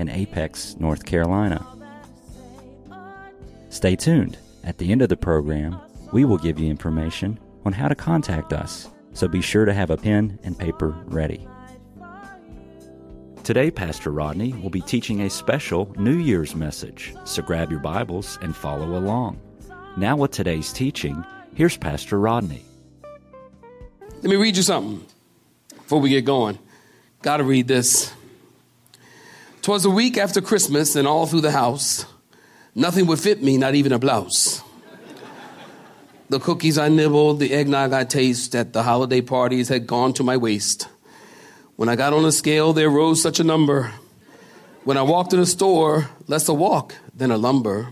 in Apex, North Carolina. Stay tuned. At the end of the program, we will give you information on how to contact us, so be sure to have a pen and paper ready. Today, Pastor Rodney will be teaching a special New Year's message, so grab your Bibles and follow along. Now, with today's teaching, here's Pastor Rodney. Let me read you something before we get going. Got to read this. Twas a week after Christmas, and all through the house, nothing would fit me, not even a blouse. The cookies I nibbled, the eggnog I taste at the holiday parties had gone to my waist. When I got on the scale, there rose such a number. When I walked to the store, less a walk than a lumber.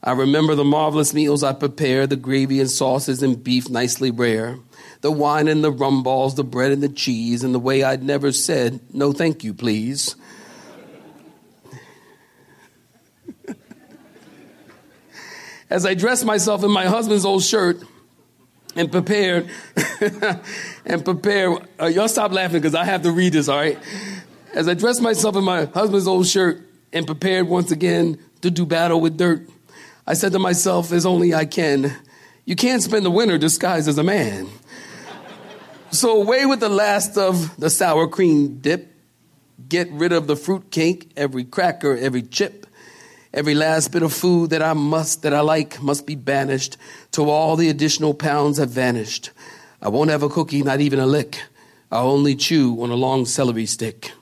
I remember the marvelous meals I prepared, the gravy and sauces and beef nicely rare, the wine and the rum balls, the bread and the cheese, and the way I'd never said, no thank you, please. As I dressed myself in my husband's old shirt and prepared and prepared. Uh, y'all stop laughing because I have to read this, all right? As I dressed myself in my husband's old shirt and prepared once again to do battle with dirt, I said to myself, as only I can, you can't spend the winter disguised as a man. So away with the last of the sour cream dip. Get rid of the fruit cake, every cracker, every chip. Every last bit of food that I must, that I like, must be banished till all the additional pounds have vanished. I won't have a cookie, not even a lick. I'll only chew on a long celery stick.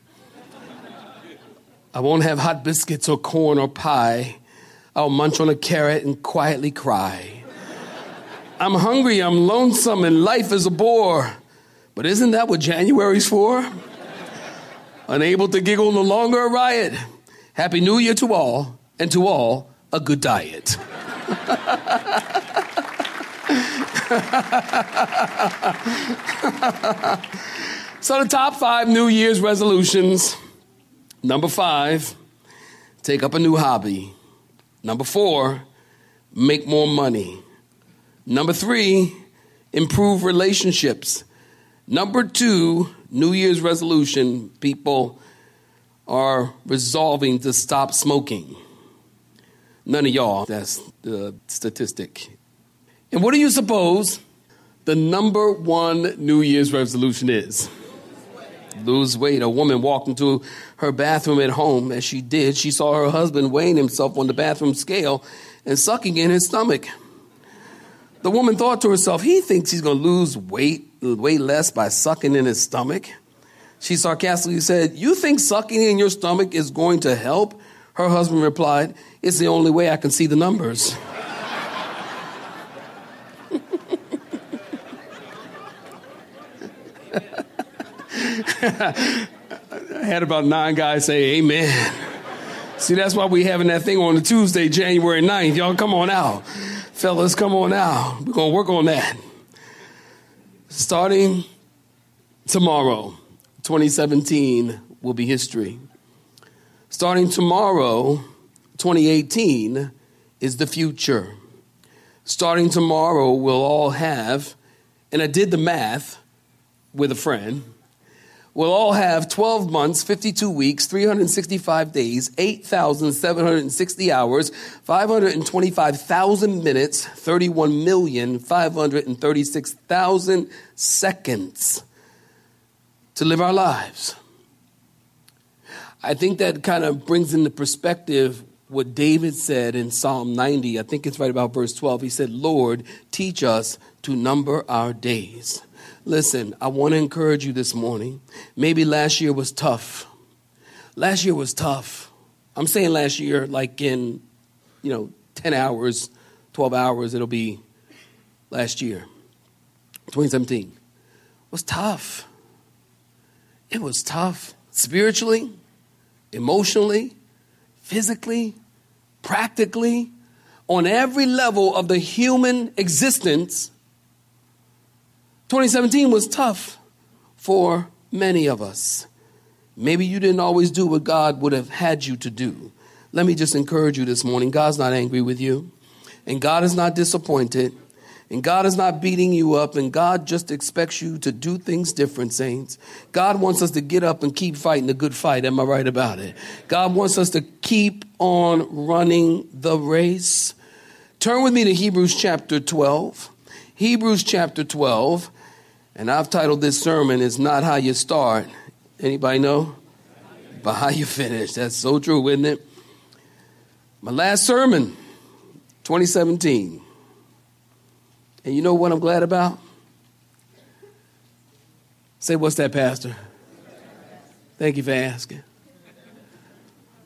I won't have hot biscuits or corn or pie. I'll munch on a carrot and quietly cry. I'm hungry, I'm lonesome, and life is a bore. But isn't that what January's for? Unable to giggle no longer a riot. Happy New Year to all and to all a good diet. so, the top five New Year's resolutions number five, take up a new hobby. Number four, make more money. Number three, improve relationships. Number two, New Year's resolution, people are resolving to stop smoking. None of y'all, that's the statistic. And what do you suppose the number one New Year's resolution is? Lose weight. A woman walked into her bathroom at home. As she did, she saw her husband weighing himself on the bathroom scale and sucking in his stomach. The woman thought to herself, he thinks he's going to lose weight, way less by sucking in his stomach. She sarcastically said, You think sucking in your stomach is going to help? Her husband replied, It's the only way I can see the numbers. I had about nine guys say, Amen. See, that's why we having that thing on the Tuesday, January 9th. Y'all come on out. Fellas, come on out. We're going to work on that. Starting tomorrow, 2017 will be history. Starting tomorrow, 2018 is the future. Starting tomorrow, we'll all have, and I did the math with a friend, we'll all have 12 months, 52 weeks, 365 days, 8,760 hours, 525,000 minutes, 31,536,000 seconds to live our lives. I think that kind of brings into perspective what David said in Psalm 90. I think it's right about verse 12. He said, Lord, teach us to number our days. Listen, I want to encourage you this morning. Maybe last year was tough. Last year was tough. I'm saying last year, like in, you know, 10 hours, 12 hours, it'll be last year, 2017. It was tough. It was tough spiritually, emotionally, physically, practically, on every level of the human existence, 2017 was tough for many of us. Maybe you didn't always do what God would have had you to do. Let me just encourage you this morning God's not angry with you, and God is not disappointed. And God is not beating you up, and God just expects you to do things different, saints. God wants us to get up and keep fighting the good fight. Am I right about it? God wants us to keep on running the race. Turn with me to Hebrews chapter 12. Hebrews chapter 12. And I've titled this sermon, It's Not How You Start. Anybody know? But how you finish. That's so true, isn't it? My last sermon, 2017. And you know what I'm glad about? Say, what's that, Pastor? Thank you for asking.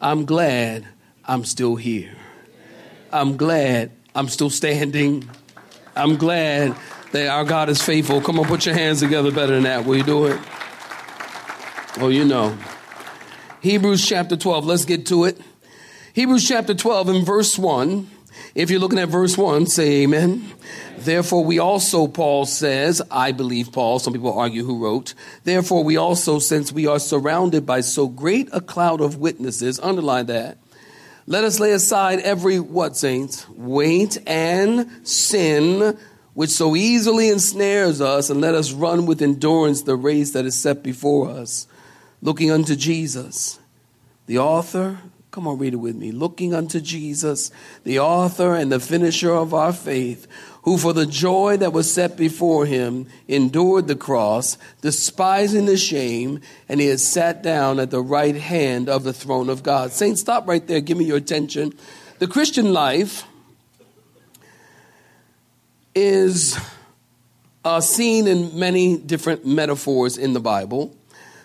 I'm glad I'm still here. I'm glad I'm still standing. I'm glad that our God is faithful. Come on, put your hands together better than that. Will you do it? Oh, you know. Hebrews chapter 12, let's get to it. Hebrews chapter 12 and verse 1. If you're looking at verse 1, say amen. Therefore, we also, Paul says, I believe Paul, some people argue who wrote. Therefore, we also, since we are surrounded by so great a cloud of witnesses, underline that, let us lay aside every, what, saints? Weight and sin, which so easily ensnares us, and let us run with endurance the race that is set before us, looking unto Jesus, the author Come on, read it with me. Looking unto Jesus, the author and the finisher of our faith, who for the joy that was set before him endured the cross, despising the shame, and he has sat down at the right hand of the throne of God. Saints, stop right there. Give me your attention. The Christian life is uh, seen in many different metaphors in the Bible.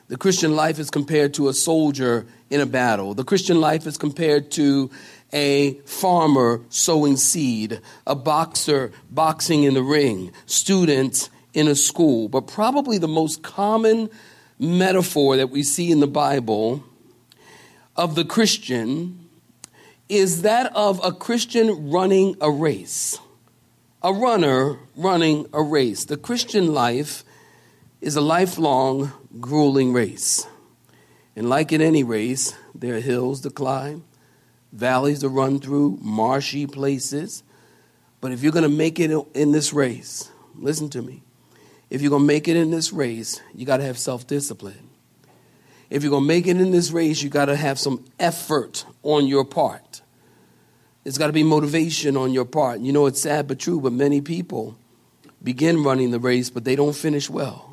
The Christian life is compared to a soldier in a battle. The Christian life is compared to a farmer sowing seed, a boxer boxing in the ring, students in a school. But probably the most common metaphor that we see in the Bible of the Christian is that of a Christian running a race. A runner running a race. The Christian life is a lifelong, grueling race. And like in any race, there are hills to climb, valleys to run through, marshy places. But if you're going to make it in this race, listen to me. If you're going to make it in this race, you got to have self discipline. If you're going to make it in this race, you got to have some effort on your part. It's got to be motivation on your part. You know, it's sad but true, but many people begin running the race, but they don't finish well.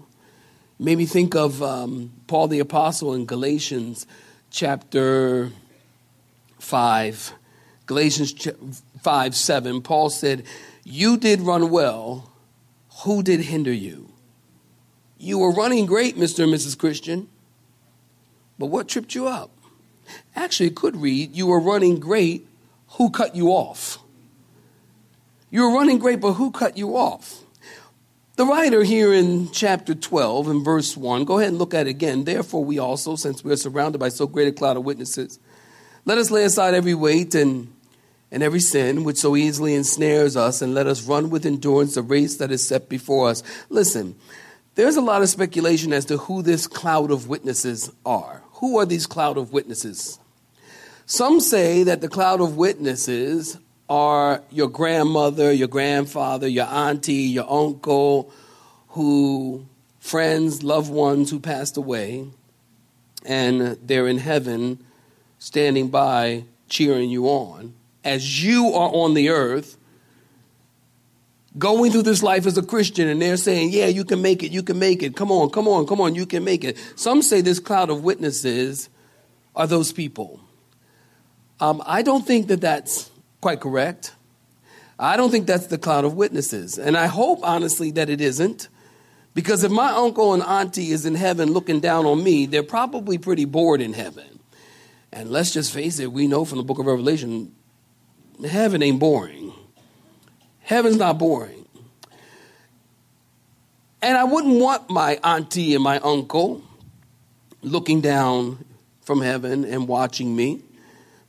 Made me think of um, Paul the Apostle in Galatians chapter 5, Galatians 5 7, Paul said, You did run well. Who did hinder you? You were running great, Mr. and Mrs. Christian, but what tripped you up? Actually, it could read, You were running great. Who cut you off? You were running great, but who cut you off? The writer here in chapter 12 and verse 1, go ahead and look at it again. Therefore, we also, since we are surrounded by so great a cloud of witnesses, let us lay aside every weight and, and every sin which so easily ensnares us, and let us run with endurance the race that is set before us. Listen, there's a lot of speculation as to who this cloud of witnesses are. Who are these cloud of witnesses? Some say that the cloud of witnesses are your grandmother, your grandfather, your auntie, your uncle, who friends, loved ones who passed away, and they're in heaven standing by cheering you on as you are on the earth going through this life as a Christian and they're saying, Yeah, you can make it, you can make it. Come on, come on, come on, you can make it. Some say this cloud of witnesses are those people. Um, I don't think that that's quite correct. I don't think that's the cloud of witnesses. And I hope, honestly, that it isn't. Because if my uncle and auntie is in heaven looking down on me, they're probably pretty bored in heaven. And let's just face it, we know from the book of Revelation, heaven ain't boring. Heaven's not boring. And I wouldn't want my auntie and my uncle looking down from heaven and watching me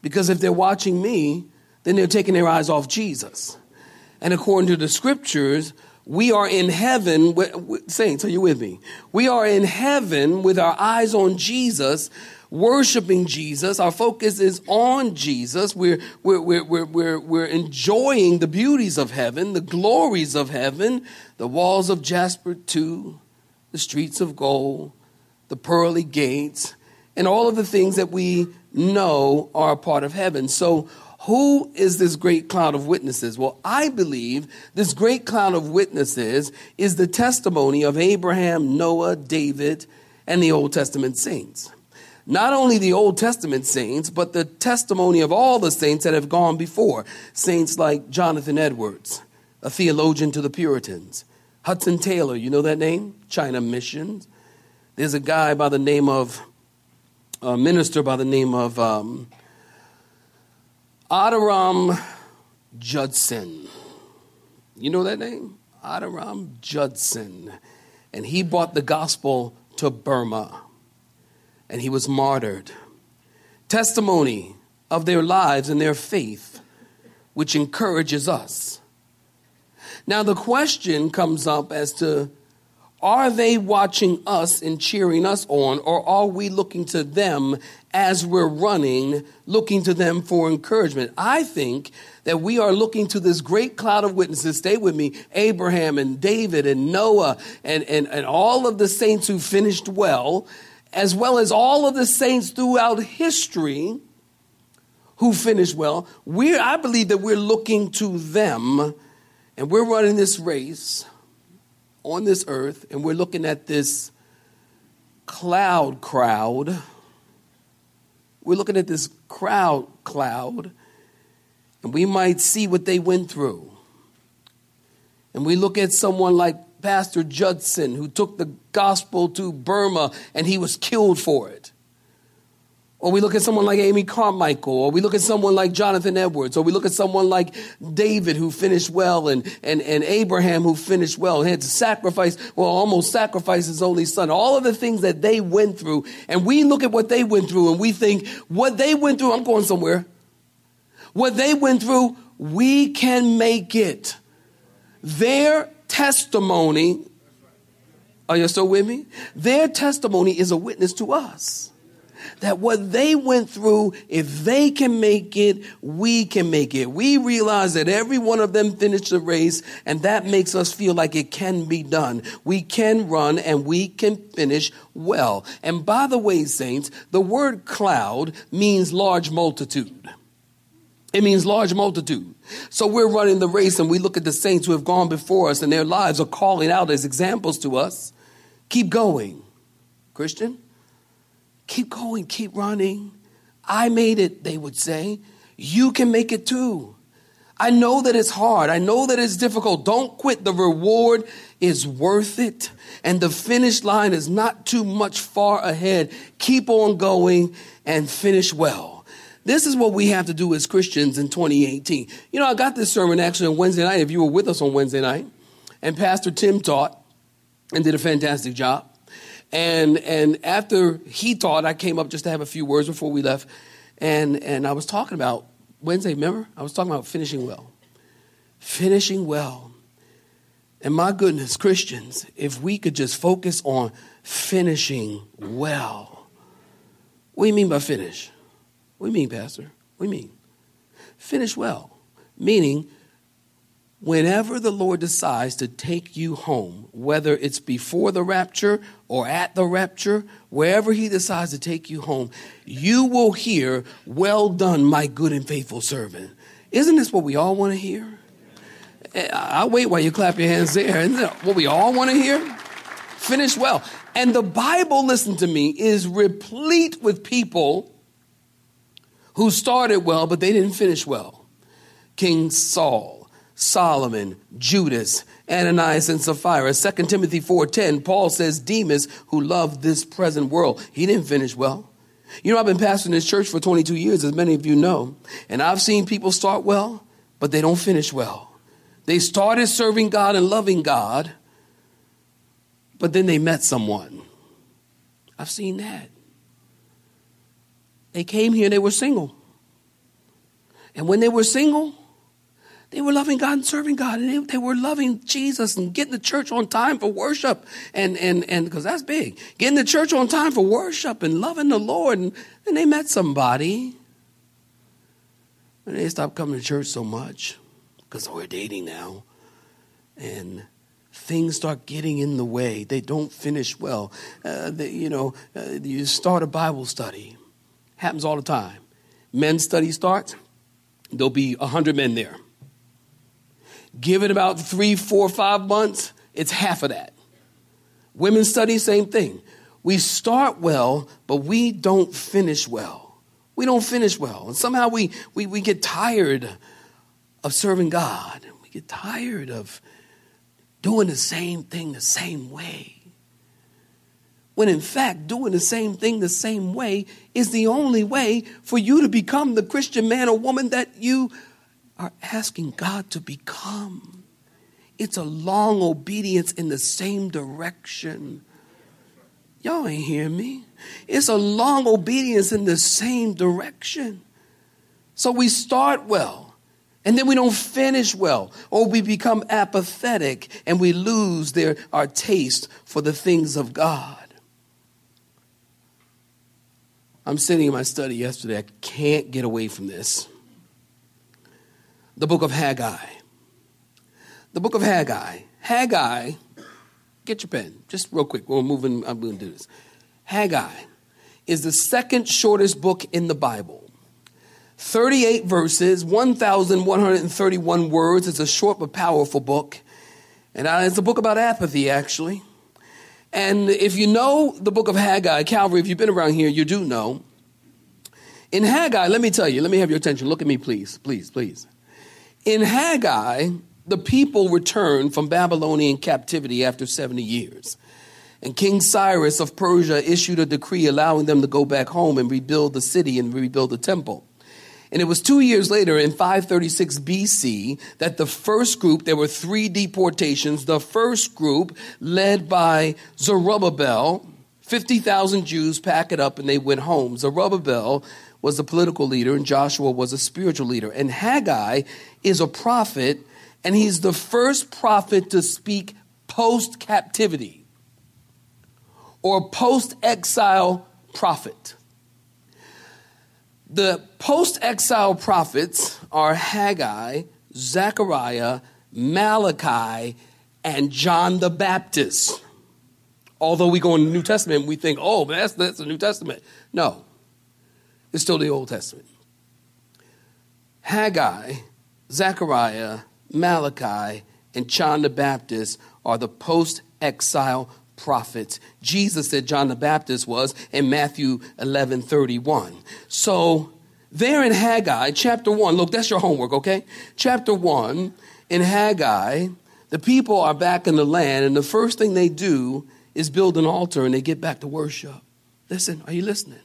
Because if they're watching me, then they're taking their eyes off Jesus. And according to the scriptures, we are in heaven, with, saints, are you with me? We are in heaven with our eyes on Jesus, worshiping Jesus. Our focus is on Jesus. We're, we're, we're, we're, we're, we're enjoying the beauties of heaven, the glories of heaven, the walls of jasper too, the streets of gold, the pearly gates, and all of the things that we know are a part of heaven. So, who is this great cloud of witnesses? Well, I believe this great cloud of witnesses is the testimony of Abraham, Noah, David, and the Old Testament saints. Not only the Old Testament saints, but the testimony of all the saints that have gone before. Saints like Jonathan Edwards, a theologian to the Puritans. Hudson Taylor, you know that name? China Missions. There's a guy by the name of, a minister by the name of um, Adoniram Judson. You know that name? Adoniram Judson. And he brought the gospel to Burma. And he was martyred. Testimony of their lives and their faith, which encourages us. Now, the question comes up as to are they watching us and cheering us on, or are we looking to them as we're running, looking to them for encouragement? I think that we are looking to this great cloud of witnesses. Stay with me Abraham and David and Noah and, and, and all of the saints who finished well, as well as all of the saints throughout history who finished well. we I believe that we're looking to them and we're running this race on this earth and we're looking at this cloud crowd. We're looking at this crowd cloud, and we might see what they went through. And we look at someone like Pastor Judson, who took the gospel to Burma and he was killed for it. Or we look at someone like Amy Carmichael, or we look at someone like Jonathan Edwards, or we look at someone like David who finished well, and, and, and Abraham who finished well, and had to sacrifice, well, almost sacrifice his only son. All of the things that they went through, and we look at what they went through, and we think, what they went through, I'm going somewhere. What they went through, we can make it. Their testimony, are you still with me? Their testimony is a witness to us that what they went through, if they can make it, we can make it. We realize that every one of them finished the race, and that makes us feel like it can be done. We can run and we can finish well. And by the way, saints, the word cloud means large multitude. It means large multitude. So we're running the race and we look at the saints who have gone before us and their lives are calling out as examples to us. Keep going. Christian, Keep going, keep running. I made it, they would say. You can make it too. I know that it's hard. I know that it's difficult. Don't quit. The reward is worth it. And the finish line is not too much far ahead. Keep on going and finish well. This is what we have to do as Christians in 2018. You know, I got this sermon actually on Wednesday night, if you were with us on Wednesday night. And Pastor Tim taught and did a fantastic job. And and after he taught, I came up just to have a few words before we left. And and I was talking about Wednesday, remember? I was talking about finishing well. Finishing well. And my goodness, Christians, if we could just focus on finishing well. What do you mean by finish? What do you mean, Pastor? What do you mean? Finish well. Meaning whenever the Lord decides to take you home, whether it's before the rapture or at the rapture, wherever He decides to take you home, you will hear, Well done, my good and faithful servant. Isn't this what we all want to hear? Eh, I'll wait while you clap your hands there. Isn't that what we all want to hear? Finish well. And the Bible, listen to me, is replete with people who started well, but they didn't finish well. King Saul, Solomon, Judas, Ananias, and Sapphira. 2 Timothy 4.10, Paul says Demas, who loved this present world. He didn't finish well. You know, I've been pastoring this church for 22 years, as many of you know, and I've seen people start well, but they don't finish well. They started serving God and loving God, but then they met someone. I've seen that. They came here, they were single. And when they were single, they were loving God and serving God, and they, were loving Jesus and getting to church on time for worship, and and and because that's big, getting to church on time for worship and loving the Lord. And then they met somebody, and they stopped coming to church so much because we're dating now, and things start getting in the way. They don't finish well. Uh, they, you know, uh, you start a Bible study, happens all the time. Men's study starts, there'll be a hundred men there. Give it about three, four, five months, it's half of that. Women's study, same thing. We start well, but we don't finish well. We don't finish well. And somehow we, we, we get tired of serving God. We get tired of doing the same thing the same way. When in fact, doing the same thing the same way is the only way for you to become the Christian man or woman that you are asking God to become. It's a long obedience in the same direction. Y'all ain't hear me. It's a long obedience in the same direction. So we start well, and then we don't finish well, or we become apathetic and we lose their, our taste for the things of God. I'm sitting in my study yesterday. I can't get away from this the book of Haggai. The book of Haggai. Haggai, get your pen, just real quick. We're moving, I'm going to do this. Haggai is the second shortest book in the Bible. 38 verses, 1,131 words. It's a short but powerful book. And uh, it's a book about apathy, actually. And if you know the book of Haggai, Calvary, if you've been around here, you do know. In Haggai, let me tell you, let me have your attention. Look at me, please, please, please. In Haggai, the people returned from Babylonian captivity after 70 years. And King Cyrus of Persia issued a decree allowing them to go back home and rebuild the city and rebuild the temple. And it was two years later, in 536 BC, that the first group, there were three deportations. The first group, led by Zerubbabel, 50,000 Jews pack it up and they went home. Zerubbabel was a political leader and Joshua was a spiritual leader. And Haggai is a prophet, and he's the first prophet to speak post captivity or post exile prophet. The post exile prophets are Haggai, Zechariah, Malachi, and John the Baptist. Although we go in the New Testament, we think, oh, that's, that's the New Testament. No, it's still the Old Testament. Haggai Zechariah, Malachi, and John the Baptist are the post exile prophets. Jesus said John the Baptist was in Matthew 11 31. So, there in Haggai, chapter 1, look, that's your homework, okay? Chapter 1, in Haggai, the people are back in the land, and the first thing they do is build an altar and they get back to worship. Listen, are you listening?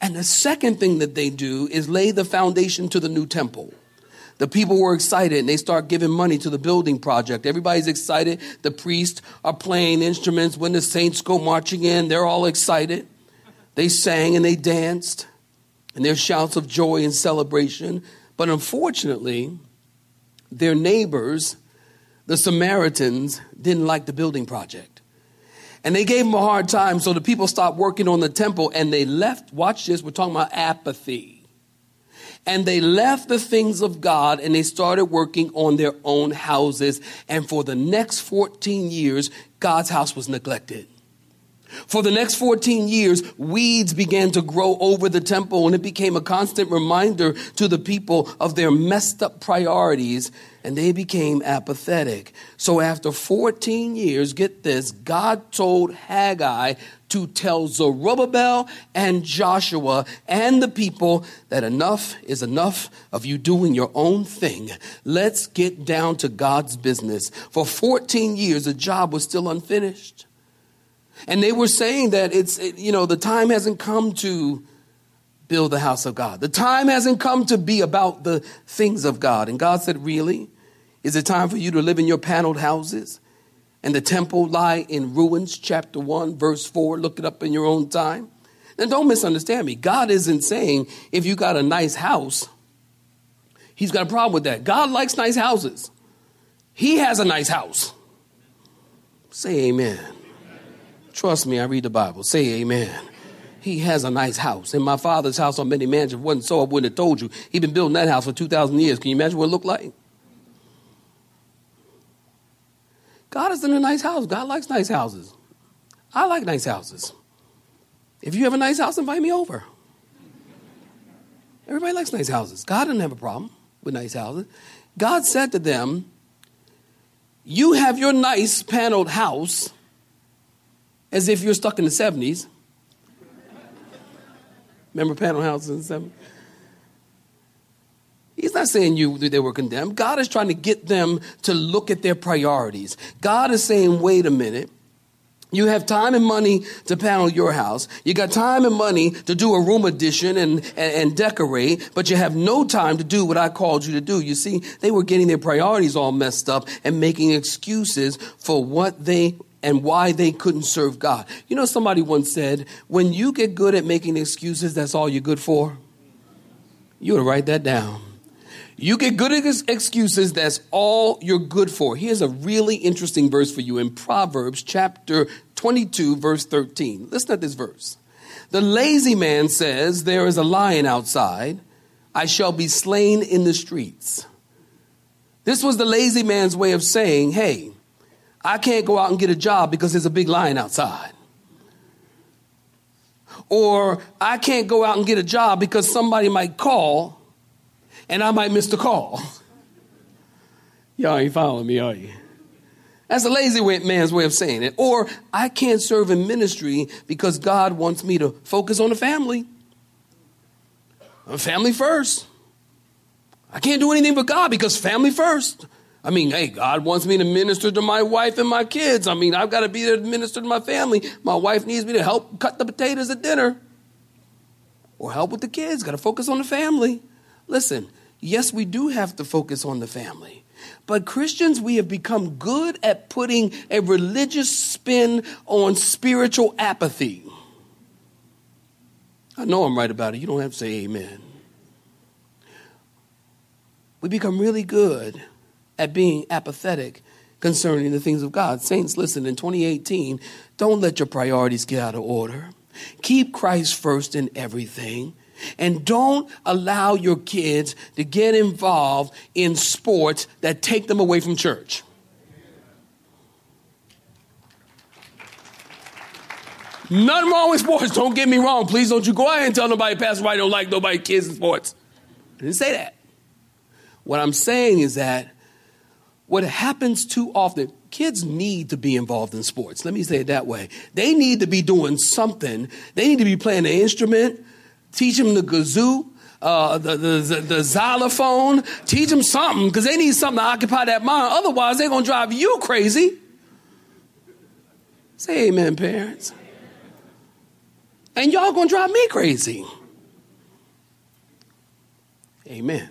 And the second thing that they do is lay the foundation to the new temple. The people were excited and they start giving money to the building project. Everybody's excited. The priests are playing instruments. When the saints go marching in, they're all excited. They sang and they danced, and there's shouts of joy and celebration. But unfortunately, their neighbors, the Samaritans, didn't like the building project. And they gave them a hard time, so the people stopped working on the temple and they left. Watch this, we're talking about apathy and they left the things of God and they started working on their own houses. And for the next 14 years, God's house was neglected. For the next 14 years, weeds began to grow over the temple, and it became a constant reminder to the people of their messed up priorities, and they became apathetic. So, after 14 years, get this, God told Haggai to tell Zerubbabel and Joshua and the people that enough is enough of you doing your own thing. Let's get down to God's business. For 14 years, the job was still unfinished. And they were saying that it's, you know, the time hasn't come to build the house of God. The time hasn't come to be about the things of God. And God said, Really? Is it time for you to live in your paneled houses? and the temple lie in ruins, chapter 1, verse 4. Look it up in your own time. And don't misunderstand me. God isn't saying if you got a nice house, He's got a problem with that. God likes nice houses. He has a nice house. Say amen. Trust me, I read the Bible. Say amen. He has a nice house. In my father's house on many mansions. Wasn't so, I wouldn't have told you. He'd been building that house for 2,000 years. Can you imagine what it looked like? God is in a nice house. God likes nice houses. I like nice houses. If you have a nice house, invite me over. Everybody likes nice houses. God didn't have a problem with nice houses. God said to them, You have your nice paneled house as if you're stuck in the 70s. Remember panel houses and 70s? He's not saying you they were condemned. God is trying to get them to look at their priorities. God is saying, wait a minute. You have time and money to panel your house. You got time and money to do a room addition and, and, and, decorate, but you have no time to do what I called you to do. You see, they were getting their priorities all messed up and making excuses for what they and why they couldn't serve God. You know, somebody once said, when you get good at making excuses, that's all you're good for. You ought to write that down. You get good at excuses, that's all you're good for. Here's a really interesting verse for you in Proverbs chapter 22, verse 13. Listen to this verse. The lazy man says, There is a lion outside, I shall be slain in the streets. This was the lazy man's way of saying, Hey, I can't go out and get a job because there's a big lion outside. Or I can't go out and get a job because somebody might call and I might miss the call. Y'all ain't following me, are you? That's a lazy man's way of saying it. Or I can't serve in ministry because God wants me to focus on the family. Family first. I can't do anything but God because family first. I mean, hey, God wants me to minister to my wife and my kids. I mean, I've got to be there to minister to my family. My wife needs me to help cut the potatoes at dinner or help with the kids. Got to focus on the family. Listen, yes, we do have to focus on the family. But Christians, we have become good at putting a religious spin on spiritual apathy. I know I'm right about it. You don't have to say amen. We become really good at being apathetic concerning the things of God. Saints, listen, in 2018, don't let your priorities get out of order. Keep Christ first in everything. And don't allow your kids to get involved in sports that take them away from church. Nothing wrong with sports. Don't get me wrong. Please don't you go out and tell nobody, Pastor White don't like nobody kids in sports. I didn't say that. What I'm saying is that what happens too often, kids need to be involved in sports. Let me say it that way. They need to be doing something. They need to be playing an instrument teach them the kazoo, uh, the, the, the, xylophone, teach them something because they need something to occupy that mind. Otherwise, they're going to drive you crazy. Say amen, parents. And y'all going to drive me crazy. Amen.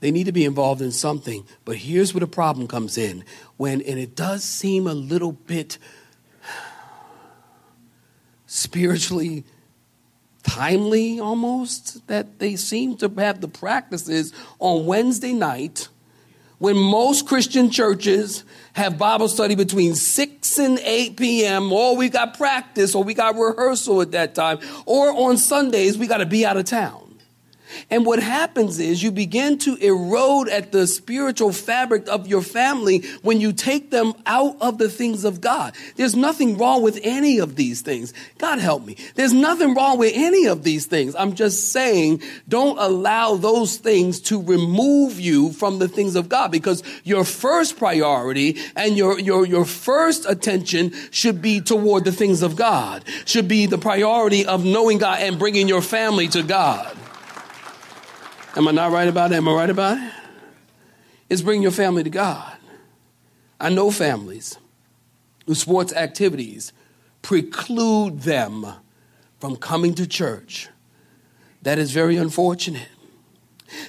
They need to be involved in something. But here's where the problem comes in. When, and it does seem a little bit spiritually timely almost that they seem to have the practices on Wednesday night when most Christian churches have Bible study between 6 and 8 p.m., or we got practice, or we got rehearsal at that time, or on Sundays, we got to be out of town. And what happens is you begin to erode at the spiritual fabric of your family when you take them out of the things of God. There's nothing wrong with any of these things. God help me. There's nothing wrong with any of these things. I'm just saying don't allow those things to remove you from the things of God because your first priority and your, your, your first attention should be toward the things of God, should be the priority of knowing God and bringing your family to God. Am I not right about it? Am I right about it? It's bring your family to God. I know families whose sports activities preclude them from coming to church. That is very unfortunate.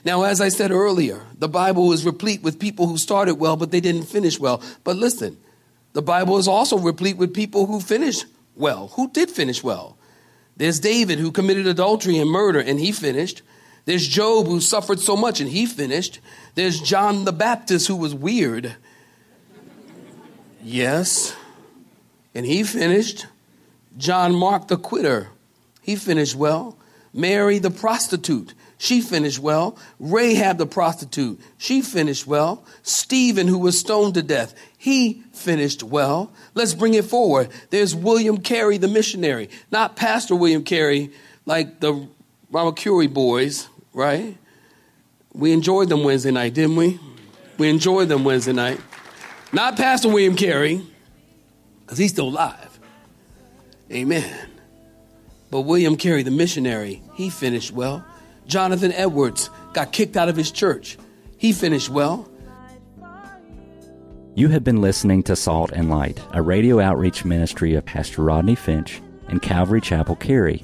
Now, as I said earlier, the Bible is replete with people who started well, but they didn't finish well. But listen, the Bible is also replete with people who finished well, who did finish well. There's David who committed adultery and murder, and he finished. There's Job who suffered so much and he finished. There's John the Baptist who was weird. Yes. And he finished. John Mark the quitter. He finished well. Mary the prostitute. She finished well. Rahab the prostitute. She finished well. Stephen, who was stoned to death. He finished well. Let's bring it forward. There's William Carey, the missionary. Not Pastor William Carey, like the Ramakuri boys, right? We enjoyed them Wednesday night, didn't we? We enjoyed them Wednesday night. Not Pastor William Carey, because he's still alive. Amen. But William Carey, the missionary, he finished well. Jonathan Edwards got kicked out of his church. He finished well. You have been listening to Salt and Light, a radio outreach ministry of Pastor Rodney Finch and Calvary Chapel Cary,